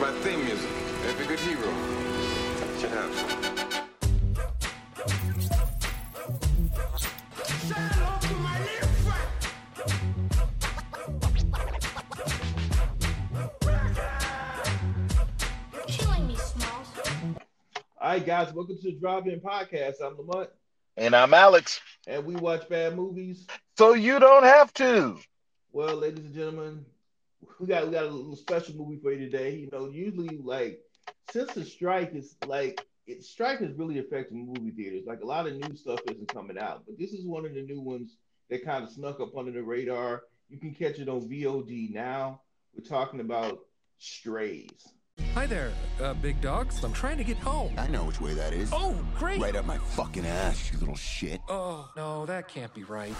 It's my theme music. Every good hero should have some. Killing me, Smalls. All right, guys, welcome to the Drive-In Podcast. I'm Lamont, And I'm Alex. and we watch bad movies. So you don't have to. Well, ladies and gentlemen, we got we got a little special movie for you today. You know, usually like since the strike is like it strike is really affecting movie theaters. Like a lot of new stuff isn't coming out, but this is one of the new ones that kind of snuck up under the radar. You can catch it on VOD now. We're talking about Strays. Hi there, uh, big dogs. I'm trying to get home. I know which way that is. Oh, great. Right up my fucking ass, you little shit. Oh, no, that can't be right.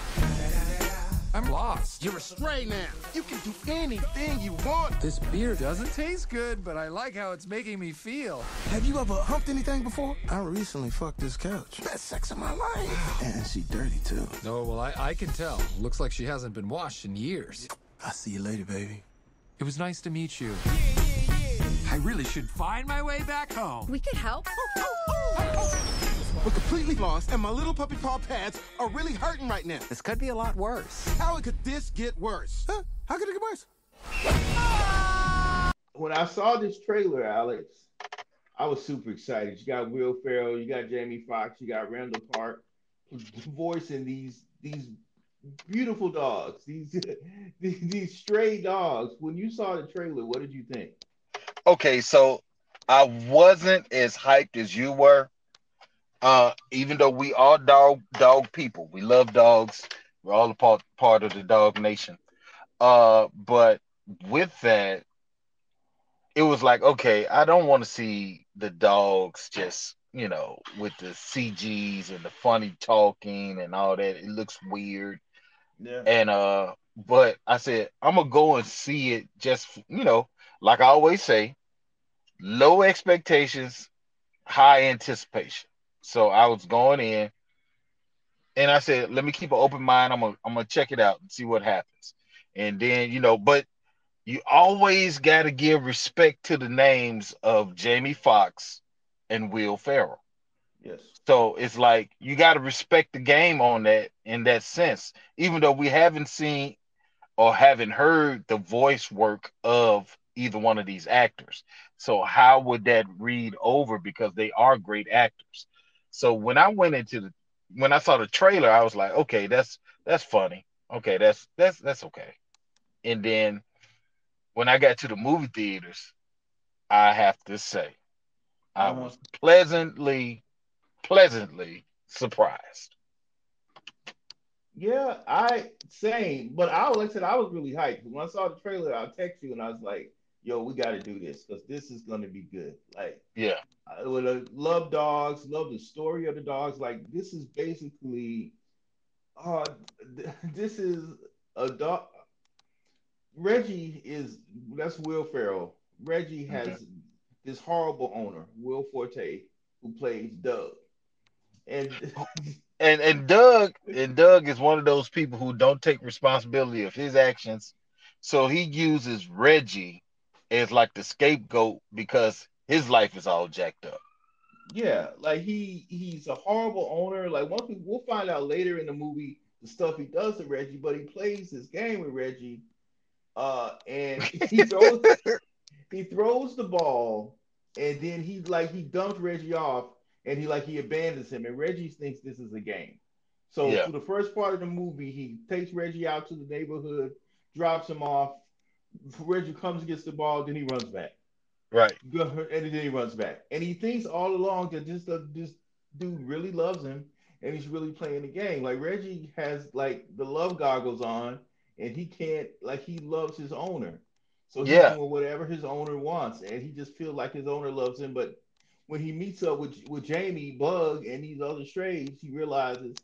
I'm lost. You're a stray now. You can do anything you want. This beer doesn't taste good, but I like how it's making me feel. Have you ever humped anything before? I recently fucked this couch. Best sex of my life. And she dirty too. No, well, I, I can tell. Looks like she hasn't been washed in years. I'll see you later, baby. It was nice to meet you. I really should find my way back home. We could help. We're completely lost, and my little puppy paw pads are really hurting right now. This could be a lot worse. How could this get worse? Huh? How could it get worse? When I saw this trailer, Alex, I was super excited. You got Will Ferrell, you got Jamie Foxx, you got Randall Park voicing these these beautiful dogs, these these, these stray dogs. When you saw the trailer, what did you think? Okay, so I wasn't as hyped as you were. Uh, even though we are dog dog people, we love dogs. We're all a part part of the dog nation. Uh, but with that, it was like, okay, I don't want to see the dogs just, you know, with the CGs and the funny talking and all that. It looks weird. Yeah. And uh, but I said I'm gonna go and see it just you know, like I always say, low expectations, high anticipation. So I was going in and I said, let me keep an open mind. I'm gonna I'm gonna check it out and see what happens. And then, you know, but you always gotta give respect to the names of Jamie Foxx and Will Ferrell. Yes. So it's like you got to respect the game on that in that sense, even though we haven't seen or haven't heard the voice work of either one of these actors. So how would that read over because they are great actors. So when I went into the when I saw the trailer, I was like, okay, that's that's funny. Okay, that's that's that's okay. And then when I got to the movie theaters, I have to say, I was pleasantly pleasantly surprised. Yeah, I same, but I like I said, I was really hyped. When I saw the trailer, I text you and I was like, "Yo, we got to do this because this is going to be good." Like, Yeah. I would love dogs, love the story of the dogs. Like, this is basically, uh, th- this is a dog. Reggie is that's Will Ferrell. Reggie has this horrible owner, Will Forte, who plays Doug, and And and Doug and Doug is one of those people who don't take responsibility of his actions. So he uses Reggie as like the scapegoat because his life is all jacked up. Yeah, like he he's a horrible owner. Like once we we'll find out later in the movie the stuff he does to Reggie, but he plays his game with Reggie, uh, and he throws he throws the ball, and then he like he dumps Reggie off, and he like he abandons him, and Reggie thinks this is a game. So Yeah. for the first part of the movie, he takes Reggie out to the neighborhood, drops him off. Reggie comes gets the ball, then he runs back Right. and then he runs back. And he thinks all along that this uh, this dude really loves him and he's really playing the game. Like Reggie has like the love goggles on and he can't like he loves his owner. So he's Yeah. doing whatever his owner wants and he just feels like his owner loves him. But when he meets up with with Jamie, Bug, and these other strays, he realizes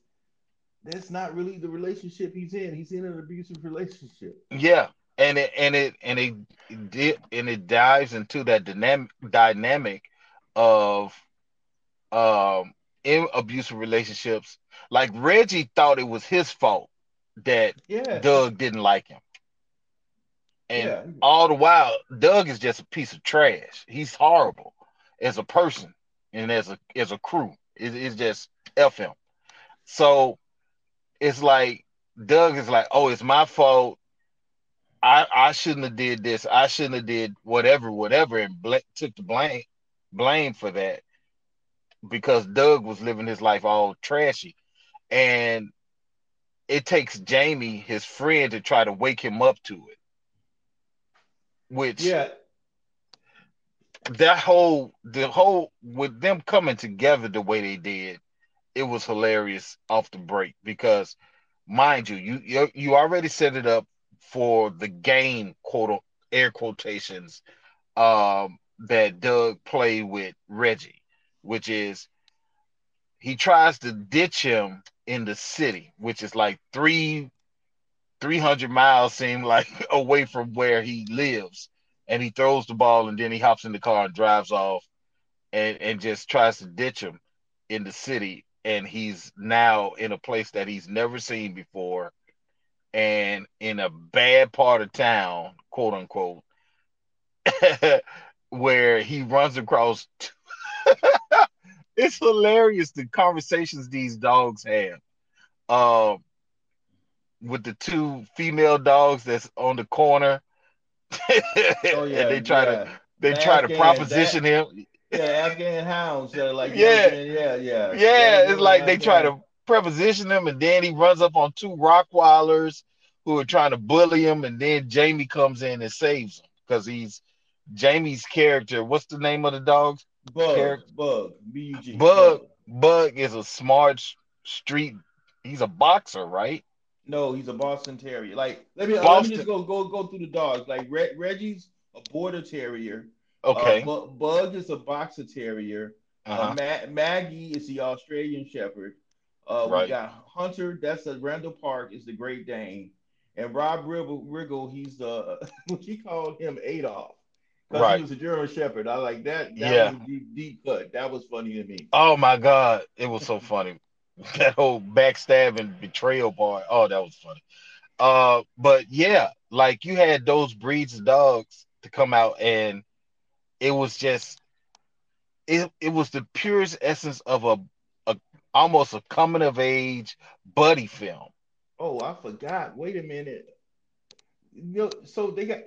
that's not really the relationship he's in. He's in an abusive relationship. Yeah. And it and it and it, did and it dives into that dynamic dynamic of um in abusive relationships. Like Reggie thought it was his fault that Yeah. Doug didn't like him. And Yeah. all the while, Doug is just a piece of trash. He's horrible as a person and as a as a crew. It, it's just F him. So it's like Doug is like, oh, it's my fault. I I shouldn't have did this. I shouldn't have did whatever, whatever, and bl- took the blame blame for that because Doug was living his life all trashy, and it takes Jamie, his friend, to try to wake him up to it. Which Yeah. that whole the whole with them coming together the way they did, it was hilarious off the break because mind you, you you, you already set it up for the game quote air quotations um that Doug played with Reggie, which is he tries to ditch him in the city, which is like three 300 miles seem like away from where he lives. And he throws the ball and then he hops in the car and drives off and, and just tries to ditch him in the city. And he's now in a place that he's never seen before and in a bad part of town quote unquote where he runs across it's hilarious the conversations these dogs have um with the two female dogs that's on the corner Oh yeah. and they try to they The try to proposition him. Yeah, Afghan hounds that like Yeah. yeah, yeah, Yeah, it's like they try to preposition him, and then he runs up on two Rottweilers who are trying to bully him, and then Jamie comes in and saves him because he's Jamie's character. What's the name of the dogs? bug, character- bug, B U G. Bug. Bug is a smart street. He's a boxer, right? No, he's a Boston Terrier. Like let me let Boston- me just go go go through the dogs. Like Re- Reggie's a Border Terrier. Okay. Uh, Bu- Bug is a Boxer Terrier. Uh-huh. Uh, Ma- Maggie is the Australian Shepherd. Uh, Right. We got Hunter. That's a Randall Park is the Great Dane, and Rob Riggle, Riggle he's the she called him Adolf because Right. he was a German Shepherd. I like that. That Yeah. was deep, deep cut. That was funny to me. Oh my god, it was so funny. That whole backstabbing betrayal part. Oh, that was funny. Uh, but yeah, like you had those breeds of dogs to come out, and it was just it. It was the purest essence of a almost a coming of age buddy film. Oh, I forgot. Wait a minute. You know, so they got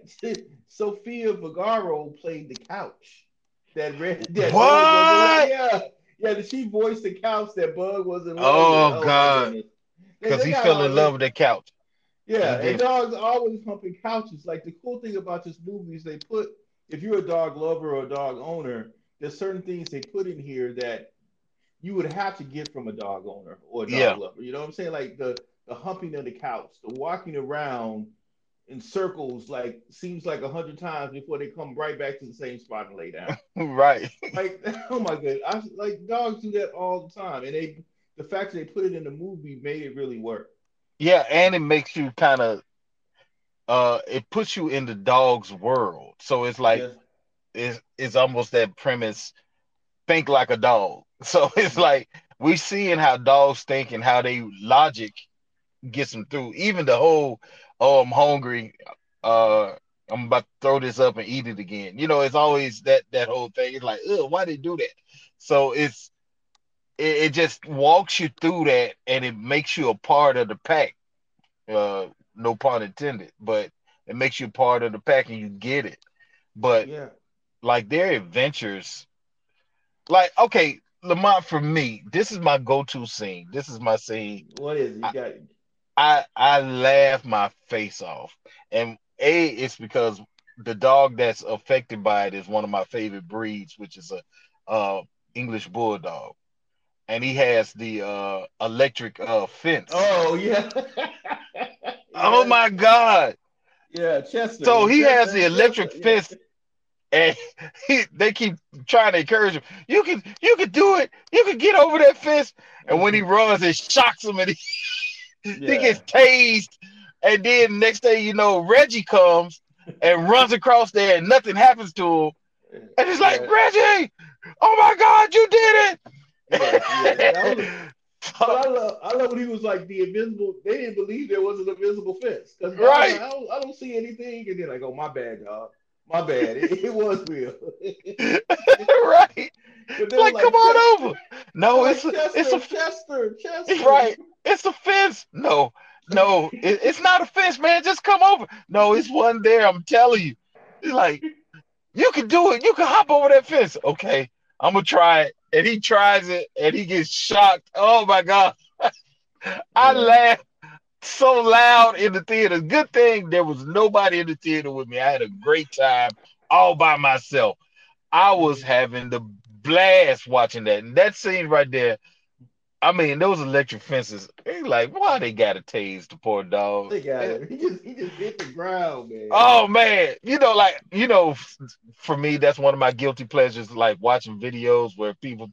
Sophia Vergara played the couch. That red. That What? yeah, yeah. She voiced the couch that Bug was in love Oh, oh with. God. Because he fell in love with the couch. Yeah, and dogs always humping couches. Like the cool thing about this movie is they put if you're a dog lover or a dog owner, there's certain things they put in here that you would have to get from a dog owner or a dog Yeah. lover. You know what I'm saying? Like the the humping of the couch, the walking around in circles, like seems like a hundred times before they come right back to the same spot and lay down. right. like, oh my god, I like dogs do that all the time, and they the fact that they put it in the movie made it really work. Yeah, and it makes you kind of uh it puts you in the dog's world. So it's like Yeah. it's it's almost that premise think like a dog. So it's like we seeing how dogs think and how they logic gets them through. Even the whole oh I'm hungry, uh I'm about to throw this up and eat it again. You know, it's always that that whole thing. It's like, ugh, why they do that? So it's it, it just walks you through that and it makes you a part of the pack. Uh no pun intended, but it makes you part of the pack and you get it. But Yeah. like their adventures, like okay, Lamont for me, this is my go-to scene. This is my scene. What is it? You I- got I I laugh my face off, and a it's because the dog that's affected by it is one of my favorite breeds, which is a uh English bulldog, and he has the uh electric uh fence. Oh yeah. Oh my god! Yeah, Chester. So he Chester- has the electric Chester, fence, and he, they keep trying to encourage him. You can, you can do it. You can get over that fence. And when he mm-hmm. runs, it shocks him, and he, Yeah. he gets tased. And then next thing you know, Reggie comes and runs across there, and nothing happens to him. And he's like, Yeah. Reggie, oh my God, you did it! Yeah, yeah, But I love, I love when he was like the invisible. They didn't believe there was an invisible fence because Right. I, don't, I don't see anything, and then I go, my bad, dog, my bad. It, it was real. right. But they Like, come on over. No, it's Chester, it's a Chester, Chester. right. It's a fence. No, no, it, it's not a fence, man. Just come over. No, it's one there. I'm telling you. He's like, you can do it. You can hop over that fence. Okay, I'm gonna try it. And he tries it, and he gets shocked. Oh my god! I Yeah. laughed so loud in the theater. Good thing there was nobody in the theater with me. I had a great time all by myself. I was having the blast watching that. And that scene right there, I mean, those electric fences. They like, why they gotta tase the poor dog? They got him. He just he just hit the ground, man. Oh man, you know, like you know, for me, that's one of my guilty pleasures. Like watching videos where people,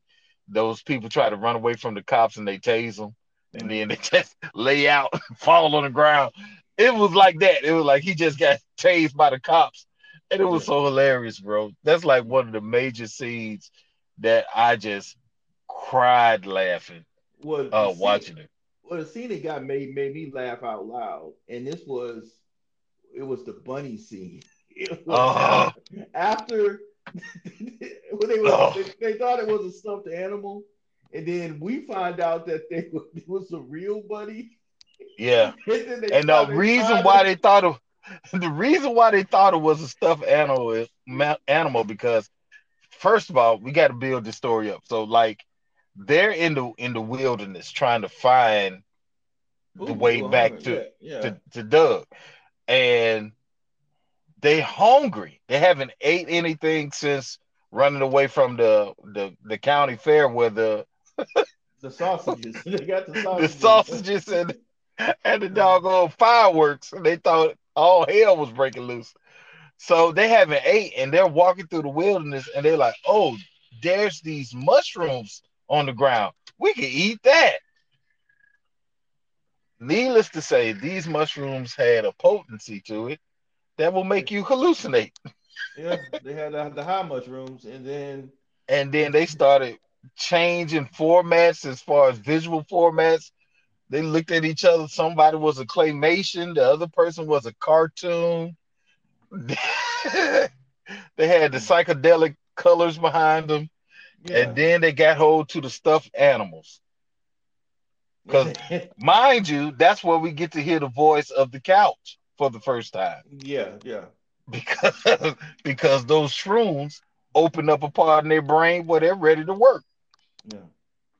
those people try to run away from the cops and they tase them, and then they just lay out, fall on the ground. It was like that. It was like he just got tased by the cops, and it was so hilarious, bro. That's like one of the major scenes that I just cried laughing Well, uh scene- watching it. Well, the scene that got made made me laugh out loud, and this was it was the bunny scene. Oh. after when they, was, Oh. they they thought it was a stuffed animal, and then we find out that they were, it was a real bunny. Yeah. And, And the reason why to- they thought of the reason why they thought it was a stuffed animal is animal because first of all we got to build the story up. So like they're in the in the wilderness trying to find the way back to- yeah, yeah. to, to Doug, and they hungry. They haven't ate anything since running away from the the, the county fair where the the sausages. they got the the sausages. sausages and and the doggone fireworks. And they thought all hell was breaking loose. So they haven't ate and they're walking through the wilderness and they're like, oh, there's these mushrooms on the ground. We can eat that. Needless to say, these mushrooms had a potency to it that will make you hallucinate. Yeah, they had the, the high mushrooms, and then And then they started changing formats as far as visual formats. They looked at each other. Somebody was a claymation, the other person was a cartoon. they had the hmm. psychedelic colors behind them, yeah, and then they got hold to the stuffed animals. Because, Mind you, that's where we get to hear the voice of the couch for the first time yeah, yeah. because because those shrooms open up a part in their brain where they're ready to work. Yeah.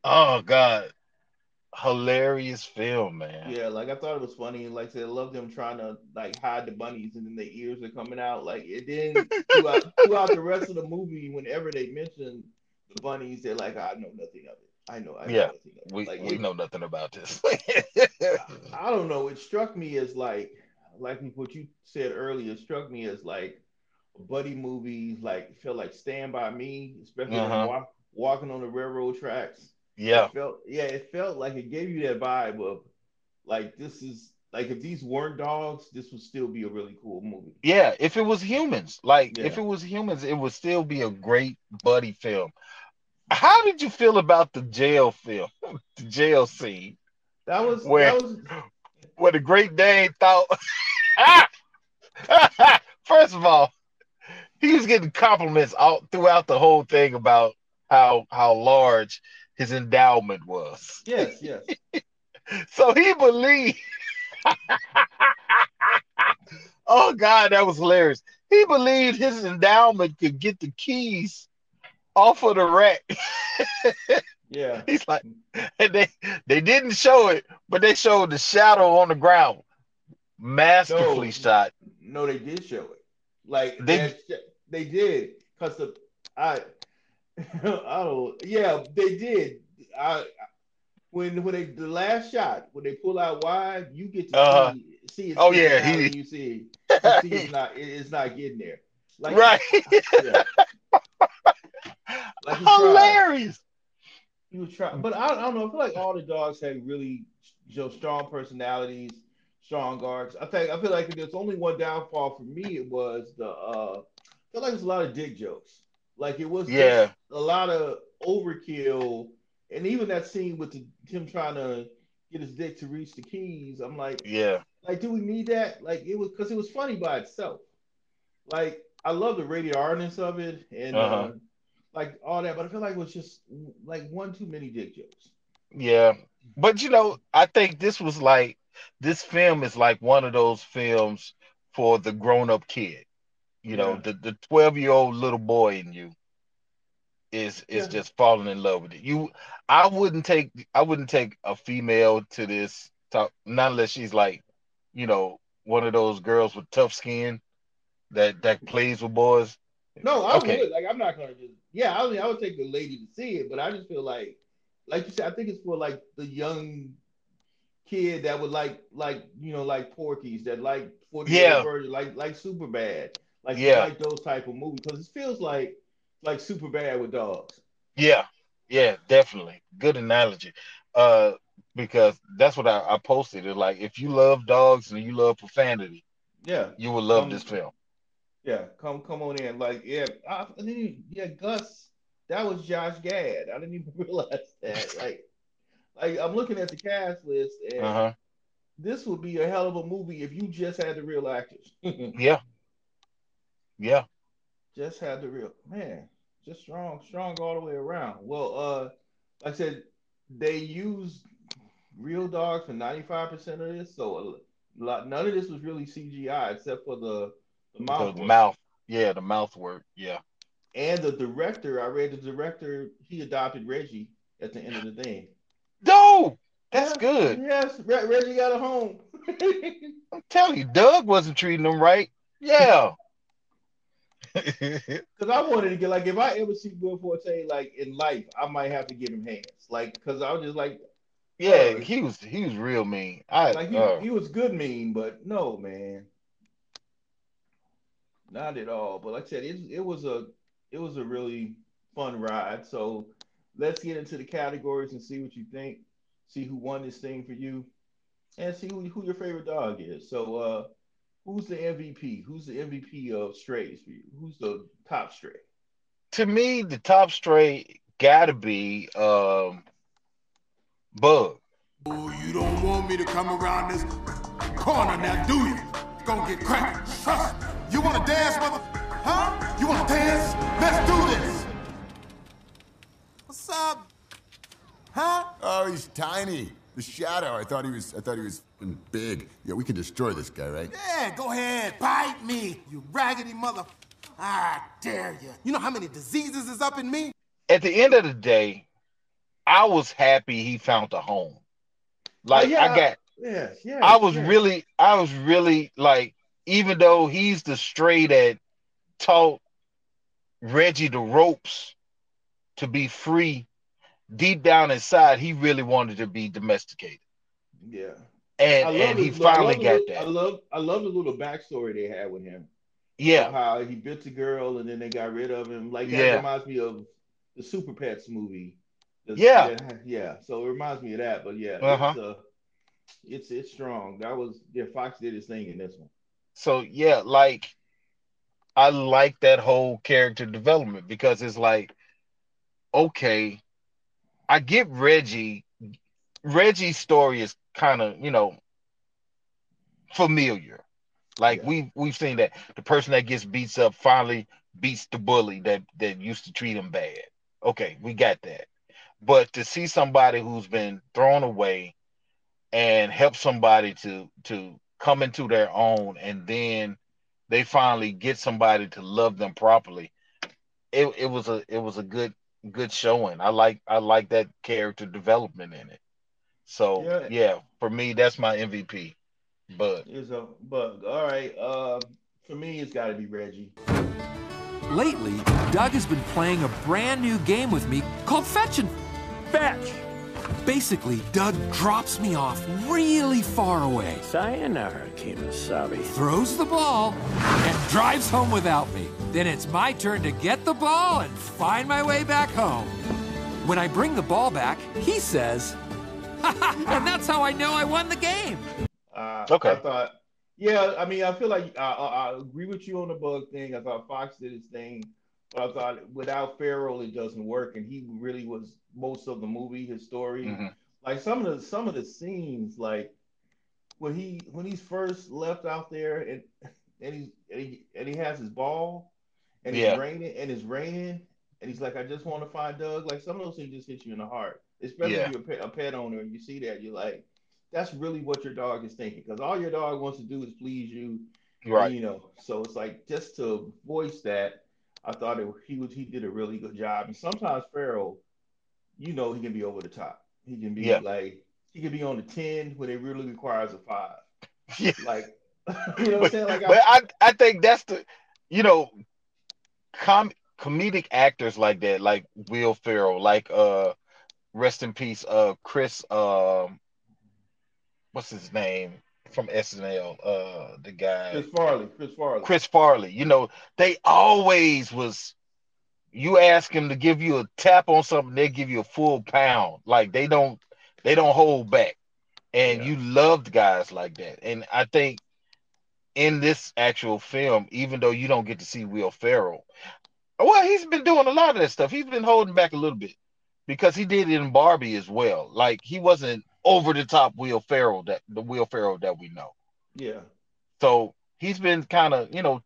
Oh God, hilarious film, man. Yeah, like I thought it was funny. Like I said, I love them trying to like hide the bunnies and then their ears are coming out. Like it then throughout, throughout the rest of the movie, whenever they mention the bunnies, they're like, I know nothing of it. I know, I know Yeah, nothing of it. We like, we it- know nothing about this. I don't know. It struck me as like like what you said earlier. It struck me as like buddy movies, like felt like Stand by Me, especially Uh-huh. wa- walking on the railroad tracks. yeah, It felt yeah, it felt like it gave you that vibe of like this is like if these weren't dogs, this would still be a really cool movie. yeah. If it was humans, like if it was humans, it would still be a great buddy film. How did you feel about the jail film, the jail scene, That was Where- that was where the Great Dane thought? First of all, he was getting compliments all throughout the whole thing about how how large his endowment was. yes, yes. So he believed. oh God, that was hilarious. He believed his endowment could get the keys off of the rack. Yeah. He's like, and they they didn't show it, but they showed the shadow on the ground, masterfully No. shot. No, they did show it. Like They- they they did because the I I don't yeah they did. I when when they the last shot when they pull out wide, you get to Uh-huh. see see it. Oh, yeah, he- you see you see it's not it- it's not getting there. Like right, yeah. Like hilarious. He was trying, but I, I don't know. I feel like all the dogs had really you know, strong personalities, strong arcs. I think I feel like if there's only one downfall for me, it was the. uh I feel like it's a lot of dick jokes. Like it was Yeah. a lot of overkill, and even that scene with the, him trying to get his dick to reach the keys, I'm like, Yeah. like, do we need that? Like, it was because it was funny by itself. Like, I love the radio artness of it and Uh-huh. uh, like all that, but I feel like it was just like one too many dick jokes. Yeah. But you know, I think this was like this film is like one of those films for the grown-up kid. You know, Yeah. the the 12-year-old little boy in you is is Yeah. just falling in love with it. You I wouldn't take I wouldn't take a female to this talk not unless she's like, you know, one of those girls with tough skin that that plays with boys. No, I Okay. would. Like, I'm not gonna just. Yeah, I mean, I would take the lady to see it, but I just feel like, like you said, I think it's for like the young kid that would like, like you know, like Porky's that like 40 year Yeah. version, like like super bad, like Yeah. like those type of movies because it feels like like super bad with dogs. Yeah, yeah, definitely. Good analogy. Uh, because that's what I, I posted. It like if you love dogs and you love profanity, Yeah, you will love Um, this film. yeah. Come come on in. Like yeah, I, I didn't even, yeah, Gus. That was Josh Gad. I didn't even realize that. Like, like I'm looking at the cast list and. Uh huh. this would be a hell of a movie if you just had the real actors. Yeah. Yeah. just had the real man, just strong, strong all the way around. Well, uh, like I said, they used real dogs for 95% of this, so a lot, none of this was really CGI except for the, the The mouth. work. mouth. Yeah, the mouth work. Yeah. And the director, I read the director, he adopted Reggie at the end of the thing. No, that's Yeah, good. Yes, Reggie got a home. I'm telling you, Doug wasn't treating them right. Yeah. Because I wanted to get like if I ever see Will Forte like in life, I might have to give him hands. Like because I was just like yeah, he was he was real mean. I like he, uh, he was good mean, but no man, not at all. But like I said, it it was a it was a really fun ride. So let's get into the categories and see what you think. See who won this thing for you, and see who, who your favorite dog is. So uh, who's the MVP? Who's the MVP of strays for you? Who's the top stray? to me, the top straight gotta be um Bug. Oh, you don't want me to come around this corner now, do you? It's gonna get cracked. Trust me. You wanna dance, mother? Huh? You wanna dance? Let's do this. What's up? Huh? Oh, he's tiny. The shadow. I thought he was. I thought he was f***ing big. Yeah, we can destroy this guy, right? Yeah, go ahead, bite me, you raggedy mother. I dare you. You know how many diseases is up in me? At the end of the day, I was happy he found a home. Like Oh, yeah. I got Yeah, yes. I was yes. really, I was really like, even though he's the stray that taught Reggie the ropes to be free, deep down inside, he really wanted to be domesticated, Yeah. And I love and he his- I finally got the- I love I love the little backstory they had with him. Yeah, How he bit the girl and then they got rid of him. Like that Yeah. reminds me of the Super Pets movie. The- Yeah. yeah, yeah. So it reminds me of that. But yeah, Uh-huh. it's uh it's it's strong. That was yeah, Foxx did his thing in this one. so yeah, like I like that whole character development because it's like, okay, I get Reggie. Reggie's story is kind of, you know, familiar. Like Yeah. we've we've seen that the person that gets beats up finally beats the bully that that used to treat him bad. Okay, we got that. But to see somebody who's been thrown away and help somebody to to come into their own and then they finally get somebody to love them properly. It it was a it was a good good showing. I like I like that character development in it. So Yeah. yeah, for me that's my MVP. But Is a bug. All right. Um for me it's gotta be Reggie. Lately, Doug has been playing a brand new game with me called Fetch and Fetch. Basically, Doug drops me off really far away, Sayonara, Kemosabe. throws the ball, and drives home without me. Then it's my turn to get the ball and find my way back home. When I bring the ball back, he says, and that's how I know I won the game. Uh, Okay. I thought, yeah, I mean, I feel like I, I, I agree with you on the bug thing. I thought Foxx did his thing. But I thought without Ferrell it doesn't work, and he really was most of the movie, his story. Mhm. Like some of the some of the scenes, like when he when he's first left out there and and he's and he, and he has his ball and Yeah. it's raining and it's raining and he's like, I just want to find Doug. Like some of those things just hit you in the heart, especially Yeah. if you're a pet, owner and you see that you're like, that's really what your dog is thinking because all your dog wants to do is please you, Right. you know. So it's like just to voice that, I thought it, he was he did a really good job. And sometimes Ferrell, you know, he can be over the top. He can be Yeah. like he can be on the ten when it really requires a five. Yeah. Like you know what I'm saying? Like but I, I think that's the, you know, com- comedic actors like that, like Will Ferrell, like uh, rest in peace, uh, Chris, um, what's his name from SNL, uh, the guy Chris Farley, Chris Farley. Chris Farley. You know, they always was. You ask him to give you a tap on something, they give you a full pound. Like they don't, they don't hold back. And Yeah. you loved guys like that. And I think in this actual film, even though you don't get to see Will Ferrell, well, he's been doing a lot of that stuff. He's been holding back a little bit because he did it in Barbie as well. Like he wasn't over the top Will Ferrell that the Will Ferrell that we know. Yeah. So he's been kind of, you know,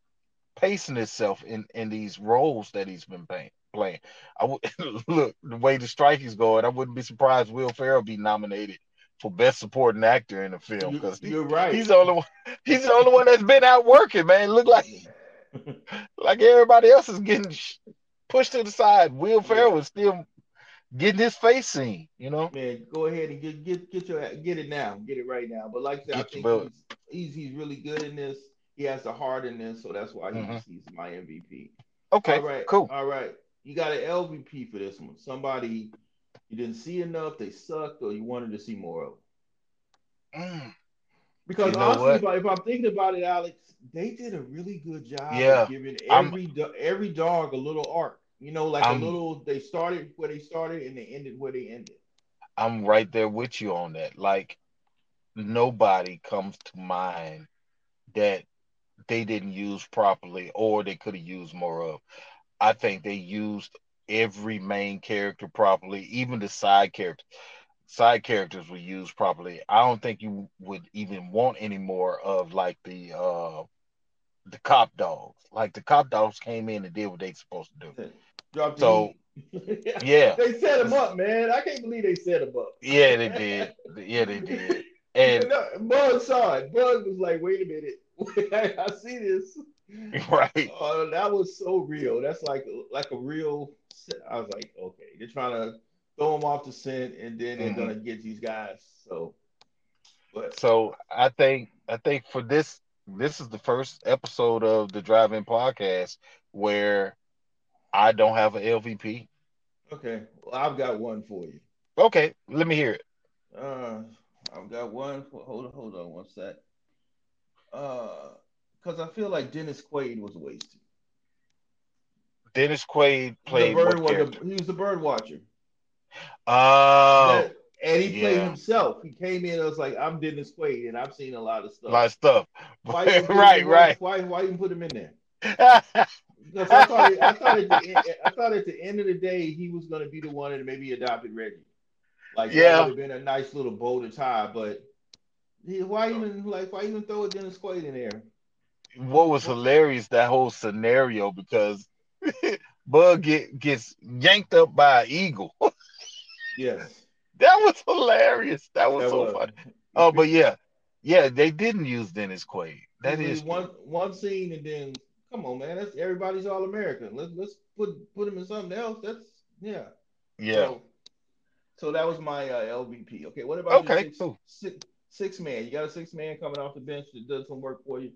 pacing himself in in these roles that he's been playing. Playing. I would look the way the strike is going. I wouldn't be surprised Will Ferrell be nominated for best supporting actor in a film because You're right. he's the only one. He's the only one that's been out working, man. Look like like everybody else is getting sh- pushed to the side. Will Ferrell is still getting his face seen. You know. Man, go ahead and get get get your get it now. Get it right now. But like I said, I think he's, he's he's really good in this. He has the heart in this, so that's why he's Mhm. he's my MVP. Okay. All right, Cool. All right, you got an LVP for this one. Somebody you didn't see enough, they sucked, or you wanted to see more of. Mm. Because You know honestly, if, I, if I'm thinking about it, Alex, they did a really good job Yeah, of giving every do- every dog a little arc. You know, like I'm- a little. They started where they started and they ended where they ended. I'm right there with you on that. Like nobody comes to mind that they didn't use properly or they could have used more of. I think they used every main character properly, even the side characters. Side characters were used properly. I don't think you would even want any more of like the uh the cop dogs. Like the cop dogs came in and did what they supposed to do. Drop the So, heat. yeah. they set him up, man. I can't believe they set him up. Yeah, they did. Yeah, they did. And No, Bug saw it. Bug was like, "Wait a minute, I see this." right. Uh, that was so real. That's like like a real. I was like, okay, they're trying to throw him off the scent, and then they're Mhm. gonna get these guys. So, but So I think I think for this this is the first episode of the Drive-In Podcast where I don't have an LVP. okay, well, I've got one for you. Okay, let me hear it. Uh, I've got one. For, hold on, hold on, one sec. Uh, because I feel like Dennis Quaid was wasted. Dennis Quaid The played bird, what wa- character? he was the bird watcher. Oh, That- and he played yeah. himself. He came in. I was like, I'm Dennis Quaid, and I've seen a lot of a stuff. lot of stuff. Why right, him- right. Why, why you put him in there? Because I thought, I thought at the end, I thought at the end of the day he was going to be the one that maybe adopted Reggie. Like Yeah. would have been a nice little bow to tie, but he, why even like why even throw a Dennis Quaid in there? what was hilarious that whole scenario because Bug get, gets yanked up by an eagle. Yes, that was hilarious. That was that so was. funny. Oh, but yeah, yeah, they didn't use Dennis Quaid. That is one one scene and then come on, man. That's everybody's all American. Let's let's put put him in something else. That's yeah. yeah. So, so that was my uh, LVP. Okay, what about your Okay, six, cool. six, six man? You got a six man coming off the bench that does some work for you.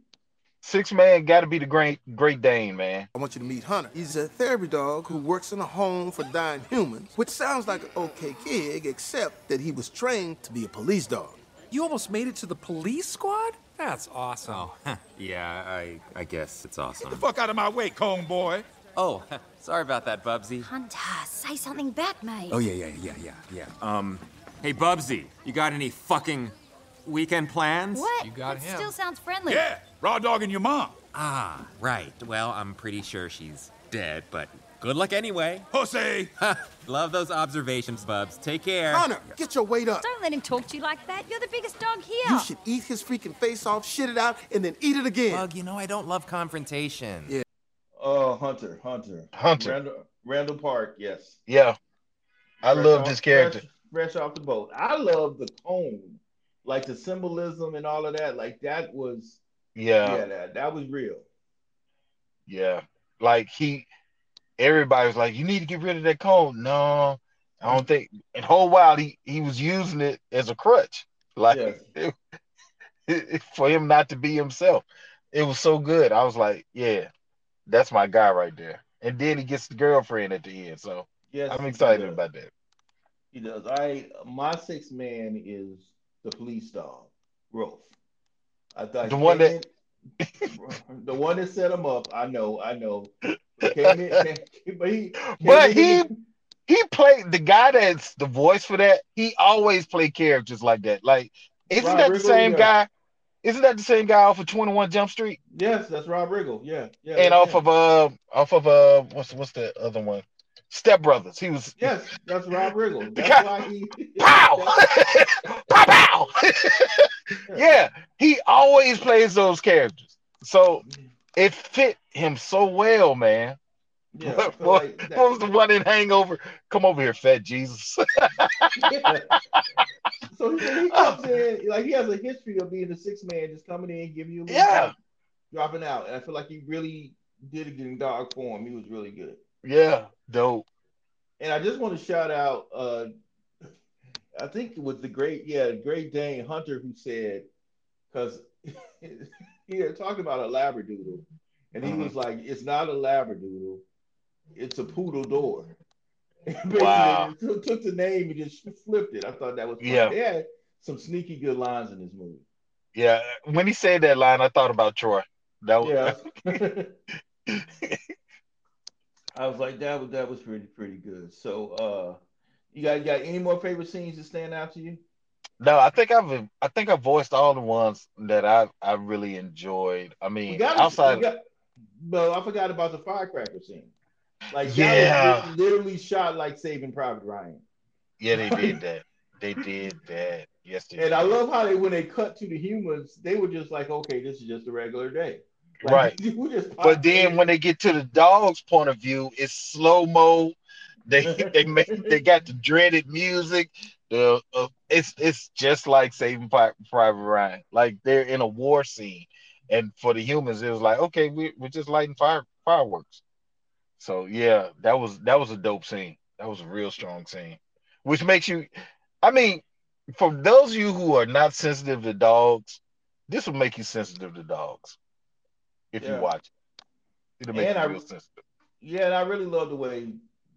Six man got to be the great Great Dane, man. I want you to meet Hunter. He's a therapy dog who works in a home for dying humans, which sounds like an okay gig, except that he was trained to be a police dog. You almost made it to the police squad? That's awesome. Oh, yeah, I I guess it's awesome. Get the fuck out of my way, cone boy. Oh, sorry about that, Bubsy. Hunter, say something back, mate. Oh yeah, yeah, yeah, yeah, yeah. Um, hey Bubsy, you got any fucking weekend plans? What? You got that him. Still sounds friendly. Yeah, raw dog and your mom. Ah, right. Well, I'm pretty sure she's dead, but good luck anyway. Pussy! Love those observations, Bubs. Take care. Connor, get your weight up. Don't let him talk to you like that. You're the biggest dog here. You should eat his freaking face off, shit it out, and then eat it again. Bug, you know I don't love confrontation. Yeah. Oh, Hunter, Hunter, Hunter. Randall, Randall Park. Yes. Yeah. I Fresh loved off- his character. Fresh, fresh off the boat. I love the cone, like the symbolism and all of that. Like that was, Yeah. yeah, that that was real. Yeah. Like he everybody was like, You need to get rid of that cone. No, I don't think and whole while he he was using it as a crutch. Like for him not to be himself. It was so good. I was like, Yeah, that's my guy right there. And then he gets the girlfriend at the end. So Yes, I'm excited about that. He does. I my sixth man is the police dog, Rolf. I thought The one that. the one that set him up. I know, I know. But came in, but he, But he he played the guy that's the voice for that. He always played characters like that. Like, isn't Rob that the same yeah. guy? Isn't that the same guy off of Twenty One Jump Street yes, that's Rob Riggle. Yeah, yeah. and off him. of uh off of uh what's what's the other one? Step Brothers. He was yes, that's Rob Riggle. That's guy- why he. pow pow pow. yeah, he always plays those characters. So it fit him so well, man. Yeah, what, like what was the one in Hangover? Come over here, fat Jesus. Yeah. So he, comes in like he has a history of being the sixth man, just coming in, giving you a little Yeah. drop, dropping out, and I feel like he really did it in dog form. He was really good. yeah, dope. And I just want to shout out, uh, I think it was the great, yeah, great Dane Hunter who said, because he had talked about a labradoodle, and he Mhm. was like, "It's not a labradoodle, it's a poodle door." Wow. took, took the name and just flipped it. I thought that was. Yeah. They some sneaky good lines in this movie. Yeah, when he said that line, I thought about Troy. That was, Yeah. I was like, that was that was pretty pretty good. So uh you got got any more favorite scenes that stand out to you? no, I think I've I think I voiced all the ones that I I really enjoyed. I mean, got, outside, got but I forgot about the firecracker scene. Like Yeah. literally shot like Saving Private Ryan. yeah, they did that. They did that. Yes, And. I love how they when they cut to the humans, they were just like, okay, this is just a regular day. Like, Right. But then in. when they get to the dog's point of view, it's slow mo. They they make they got the dreaded music. The uh, it's it's just like Saving Private Ryan. Like they're in a war scene, and for the humans, it was like okay, we we're just lighting fire fireworks. So yeah, that was that was a dope scene. That was a real strong scene, which makes you. I mean, for those of you who are not sensitive to dogs, this will make you sensitive to dogs if Yeah. you watch it. It'll make And you I- real sensitive. Yeah, and I really love the way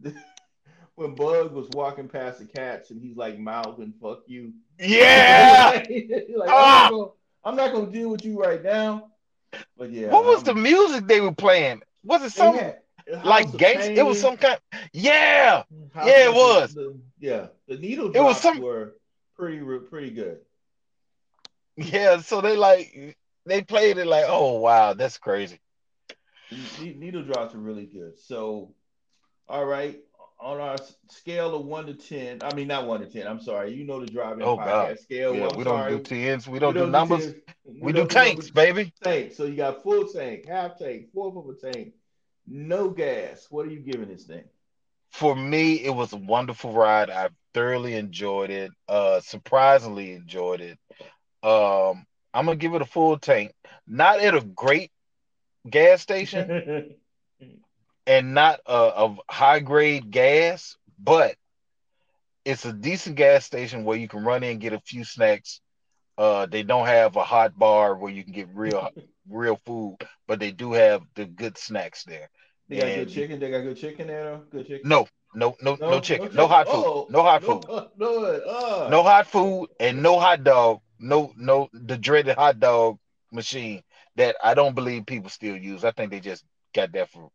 when Bug was walking past the cats and he's like mouthing "fuck you." Yeah. Like, Ah! I'm, not gonna, I'm not gonna deal with you right now. But yeah, what was the music they were playing? Was it they some had House like gangster? It was some kind. Yeah, House yeah, it was. the- yeah, the needle It was drops some- were pretty pretty good. yeah. So they like they played it like, oh wow, that's crazy. Needle drops are really good. So, all right, on our scale of one to ten, I mean not one to ten. I'm sorry. You know the Drive-In Oh, podcast God. scale. Yeah, we don't do tens, we don't do numbers, tens. we do don't tanks, baby. Tank. So you got full tank, half tank, fourth of a tank, no gas. What are you giving this thing? For me, it was a wonderful ride. I thoroughly enjoyed it. Uh, surprisingly enjoyed it. Um, I'm gonna give it a full tank. Not at a great gas station. and not a, a high grade gas, but it's a decent gas station where you can run in and get a few snacks. Uh, they don't have a hot bar where you can get real real food, but they do have the good snacks there. They got And good chicken. They got good chicken there. Good chicken. No, no, no, no, chicken, no hot food, Oh, no hot food, uh, No, uh, no hot food, and no hot dog, no, no, the dreaded hot dog machine that I don't believe people still use. I think they just got that for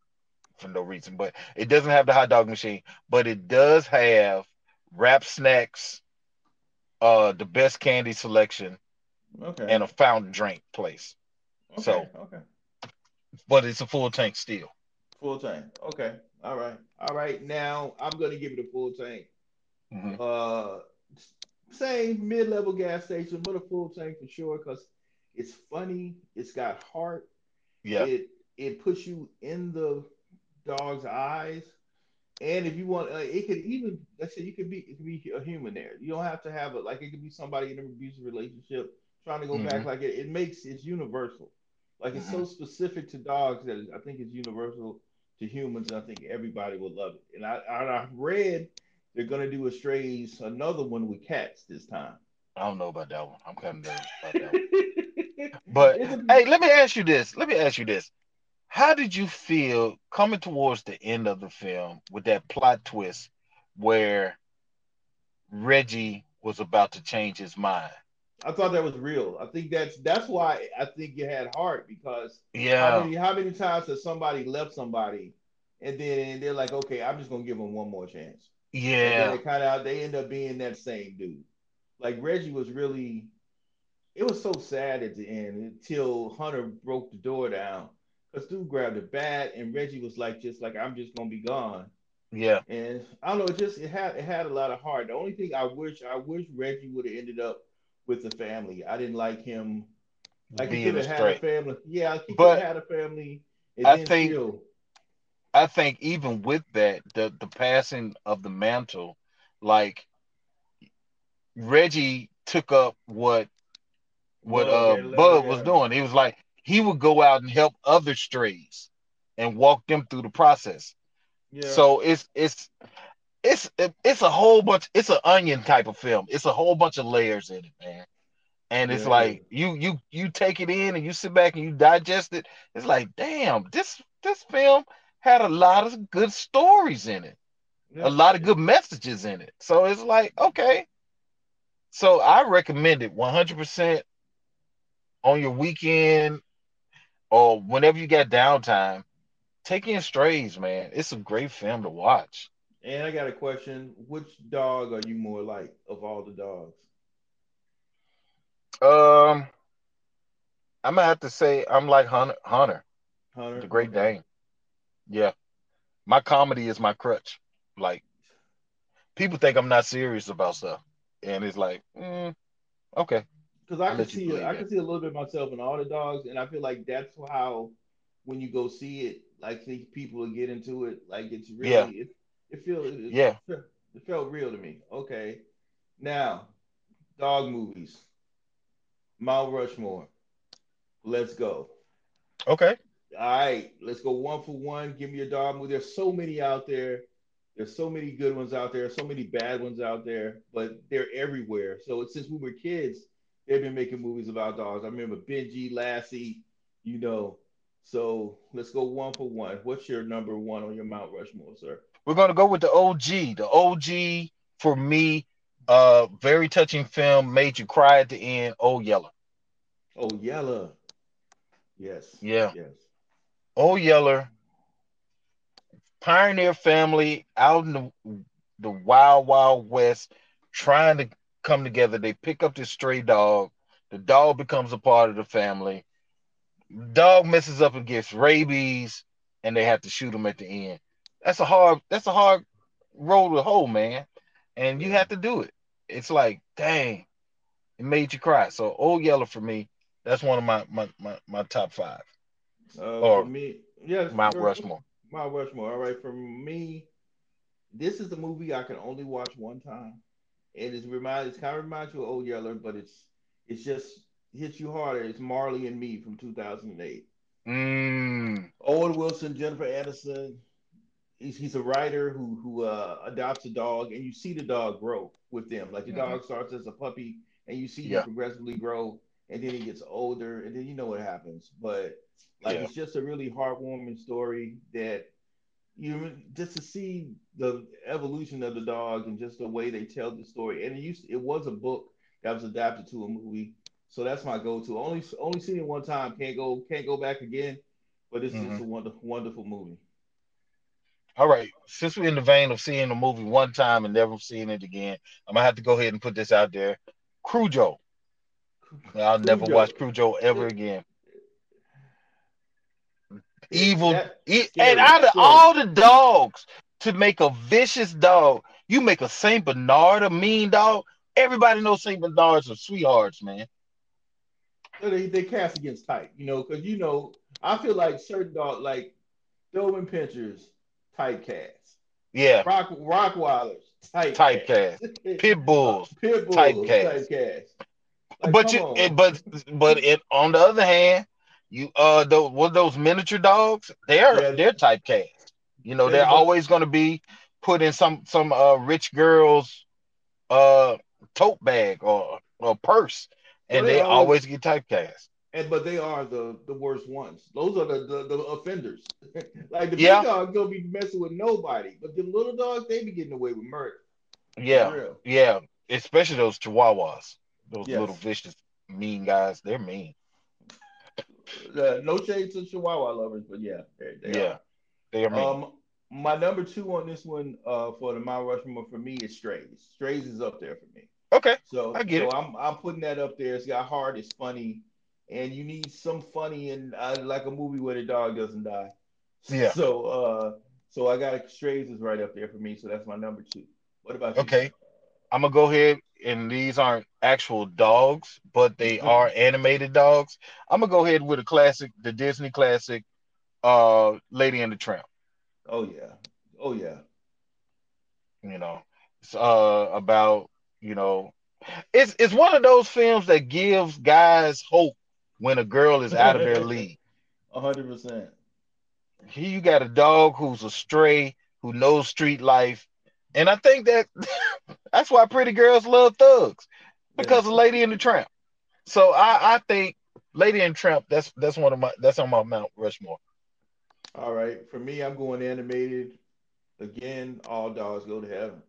for no reason. But it doesn't have the hot dog machine, but it does have wrap snacks, uh, the best candy selection, Okay. and a fountain drink place. okay. so- okay. But it's a full tank still. Full tank. Okay. All right. All right. Now I'm gonna give it a full tank. Mhm. Uh, same mid-level gas station, but a full tank for sure because it's funny. It's got heart. Yeah. It it puts you in the dog's eyes, and if you want, uh, it could even let's say you could be it could be a human there. You don't have to have it like it could be somebody in an abusive relationship trying to go back. Mhm. Like it, it makes it's universal. Like it's so specific to dogs that I think it's universal to humans, and I think everybody will love it. And I and I read they're gonna do a strays another one with cats this time. I don't know about that one. I'm kind of nervous about that one. But hey, let me ask you this. Let me ask you this. How did you feel coming towards the end of the film with that plot twist where Reggie was about to change his mind? I thought that was real. I think that's that's why I think you had heart because Yeah. how many how many times has somebody left somebody and then they're like, okay, I'm just gonna give them one more chance. And Yeah. they kind of they end up being that same dude. Like Reggie was really, it was so sad at the end until Hunter broke the door down because dude grabbed a bat and Reggie was like, just like I'm just gonna be gone. Yeah. And I don't know, it just it had it had a lot of heart. The only thing I wish I wish Reggie would have ended up with the family. I didn't like him. Like he Being could have had a family. Yeah, he could have had a family. I think still, I think even with that, the the passing of the mantle, like Reggie took up what what Bud uh Bud was doing. He was like he would go out and help other strays and walk them through the process. yeah. So it's it's it's it's a whole bunch. It's an onion type of film. It's a whole bunch of layers in it, man. And it's Yeah. like you you you take it in and you sit back and you digest it. It's like, damn, this this film had a lot of good stories in it, Yeah. a lot of good messages in it. So it's like, okay. So I recommend it 100% on your weekend or whenever you got downtime. Take in Strays, man. It's a great film to watch. And I got a question. Which dog are you more like of all the dogs? Um, I'm gonna have to say I'm like Hunter, Hunter, Hunter? the Great Okay. Dane. Yeah, my comedy is my crutch. Like people think I'm not serious about stuff, and it's like, mm, okay, Because I I'll can see I can see a little bit myself in all the dogs, and I feel like that's how when you go see it, like see people will get into it. Like it's really Yeah. it, it feels it, Yeah. it felt real to me. Okay, now dog movies, Mount Rushmore. Let's go. okay, All right, let's go one for one. Give me a dog movie. There's so many out there. There's so many good ones out there. So many bad ones out there, but they're everywhere. So since we were kids, they've been making movies about dogs. I remember Benji, Lassie, you know. So let's go one for one. What's your number one on your Mount Rushmore, sir? We're gonna go with the OG. The OG for me, uh, very touching film, made you cry at the end. Oh Yeller, Oh, Yeller. Yes. Yeah. Yes. Oh Yeller, pioneer family out in the the wild wild west, trying to come together. They pick up this stray dog. The dog becomes a part of the family. Dog messes up and gets rabies, and they have to shoot him at the end. That's a hard. That's a hard road to hold, man. And you have to do it. It's like, dang, it made you cry. So, Old Yeller for me, that's one of my my my, my top five. Uh, Or for me, yes. Mount for- Rushmore. Mount Rushmore. All right, for me, this is the movie I can only watch one time. And it's remind it's kind of reminds you of Old Yeller, but it's it's just hits you harder. It's Marley and Me from 2008. Mm, Owen Wilson, Jennifer Aniston. He's, he's a writer who who uh, adopts a dog, and you see the dog grow with them. Like the Mhm. dog starts as a puppy, and you see Yeah. him progressively grow, and then he gets older, and then you know what happens. But like Yeah. it's just a really heartwarming story that you just to see the evolution of the dog and just the way they tell the story. And it used it was a book that was adapted to a movie, so that's my go-to. Only only seen it one time, can't go can't go back again. But it's Mhm. just a wonderful wonderful movie. All right. Since we're in the vein of seeing a movie one time and never seeing it again, I'm gonna have to go ahead and put this out there. Cujo. I'll never Cujo. watch Cujo ever again. evil. E- and out of all the dogs to make a vicious dog, you make a Saint Bernard a mean dog. Everybody knows Saint Bernards are sweethearts, man. They, they cast against type, you know, because you know, I feel like certain dog like Doberman Pinschers, type cast. Yeah, Rock Rottweilers, type typecast. Pit bulls, Pit bulls, typecast. typecast. Like, but you, it, but but it, on the other hand, you uh, those what those miniature dogs, they're Yeah. they're typecast. You know, they're always going to be put in some some uh rich girl's uh tote bag or or purse, and they they always- always get typecast. And but they are the the worst ones. Those are the the, the offenders. like the Yeah. big dogs don't be messing with nobody, but the little dogs they be getting away with murder. Yeah, yeah, especially those chihuahuas, those Yes. little vicious, mean guys. They're mean. Uh, no shade to Chihuahua lovers, but yeah, they, yeah, they are are. mean. Um, my number two on this one, uh, for the Mount Rushmore for me is Strays. Strays is up there for me. okay, So I get so it. I'm I'm putting that up there. It's got heart. It's funny, and you need some funny and uh, like a movie where the dog doesn't die. Yeah. So uh, so I got Strays is right up there for me. So that's my number two. What about you? Okay. I'm gonna go ahead, and these aren't actual dogs, but they Mhm. are animated dogs. I'm gonna go ahead with a classic, the Disney classic, uh, Lady and the Tramp. Oh yeah. Oh yeah. You know, it's uh about you know, it's it's one of those films that gives guys hope when a girl is out of their league. Hundred percent. Here you got a dog who's a stray who knows street life, and I think that that's why pretty girls love thugs because of Lady and the Tramp. So I, I think Lady and Tramp that's that's one of my that's on my Mount Rushmore. All right. For me, I'm going animated. Again, all dogs go to heaven.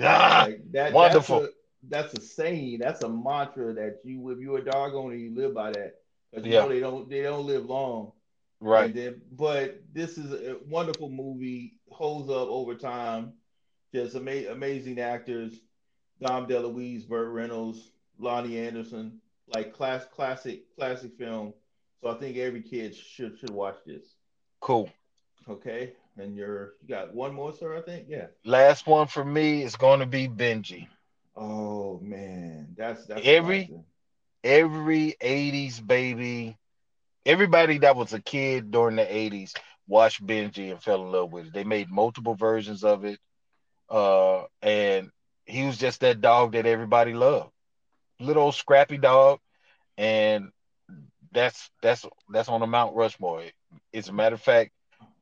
Ah, Like, that, wonderful. That's a, that's a saying. That's a mantra that you, if you're a dog owner, you live by that. Because you Yeah. know they don't they don't live long. right. And then, but this is a wonderful movie. Holds up over time. Just ama- amazing actors. Dom DeLuise, Burt Reynolds, Loni Anderson. Like class, classic, classic film. So I think every kid should should watch this. Cool. Okay, and you're you got one more, sir. I think. Yeah. Last one for me is going to be Benji. Oh man, that's that's Every- classic. Every 80s baby, everybody that was a kid during the 80s watched Benji and fell in love with it. They made multiple versions of it. Uh, and he was just that dog that everybody loved. Little scrappy dog. And that's that's that's on the Mount Rushmore. As a matter of fact,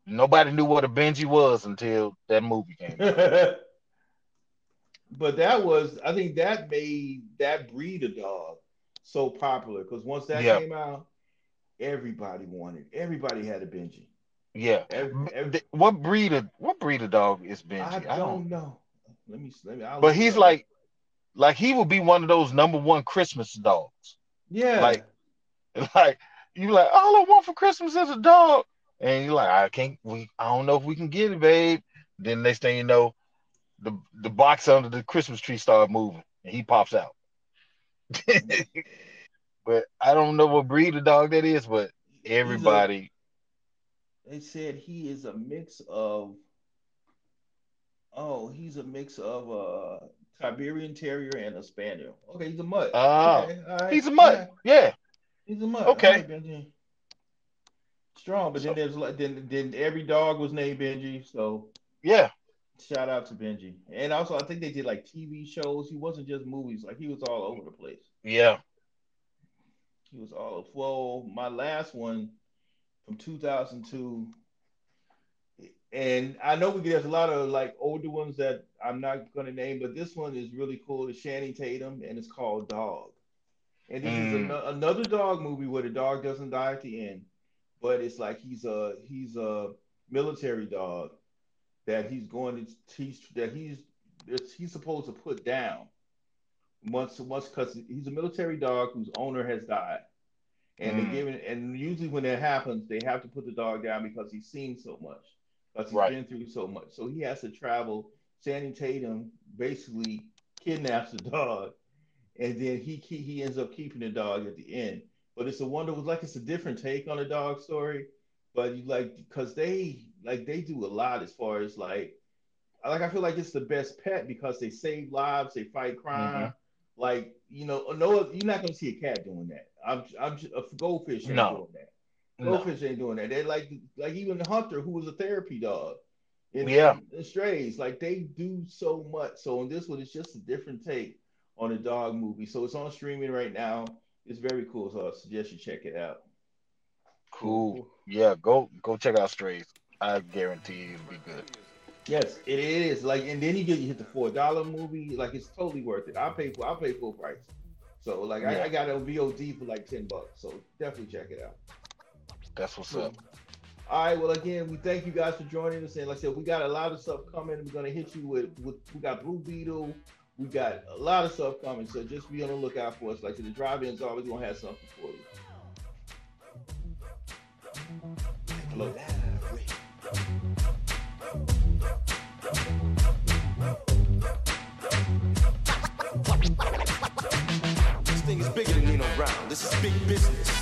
nobody knew what a Benji was until that movie came. but that was, I think that made that breed of dog so popular because once that Yeah. came out, everybody wanted. Everybody had a Benji. Yeah. Every, every, What breed of what breed of dog is Benji? I don't know. Let me let me. But he's like, like he would be one of those number one Christmas dogs. yeah, Like, like you like, all I want for Christmas is a dog, and you're like, I can't. We, I don't know if we can get it, babe. Then next thing you know, the the box under the Christmas tree started moving, and he pops out. but I don't know what breed of dog that is, but everybody, they said he is a mix of. Oh, he's a mix of a Siberian Terrier and a Spaniel. Okay, he's a mutt. Ah, okay, right, he's a mutt. Yeah, He's a mutt. Okay. All right, Benji. Strong, but So- then there's like then then every dog was named Benji. So yeah, shout out to Benji. And also I think they did like TV shows. He wasn't just movies. Like he was all over the place. yeah. He was all of. well. My last one from 2002, and I know we there's a lot of like older ones that I'm not going to name, but this one is really cool. It's Channing Tatum, and it's called Dog. And this is Mm. ano- another dog movie where the dog doesn't die at the end, but it's like he's a he's a military dog that he's going to teach that he's he's supposed to put down once once because he's a military dog whose owner has died, and Mm. they give it and usually when that happens they have to put the dog down because he's seen so much, because he's Right. been through so much. So he has to travel. Channing Tatum basically kidnaps the dog, and then he he, he ends up keeping the dog at the end. But it's a wonder. It's like it's a different take on a dog story. but you like because they like they do a lot as far as like like I feel like it's the best pet because they save lives, they fight crime. Mhm. Like you know, no, you're not gonna see a cat doing that. I'm, I'm just a goldfish ain't No. doing that. No. Goldfish ain't doing that. They like like even Hunter, who was a therapy dog. In, Yeah. in Strays, like they do so much. So in this one, it's just a different take on a dog movie. So it's on streaming right now. It's very cool. So I suggest you check it out. Cool. Yeah, go go check out Strays. I guarantee you it'll be good. Yes, it is. Like, and then you get you hit the four dollar movie. Like, it's totally worth it. I pay for I pay full price. So like, I, Yeah. I got a VOD for like ten bucks. So definitely check it out. That's what's up. All right. Well, again, we thank you guys for joining us. And like I said, we got a lot of stuff coming. We're gonna hit you with, with we got Blue Beetle. We got a lot of stuff coming. So just be on the lookout for us. Like I the drive-ins always gonna have something for you. Hello. This is big business.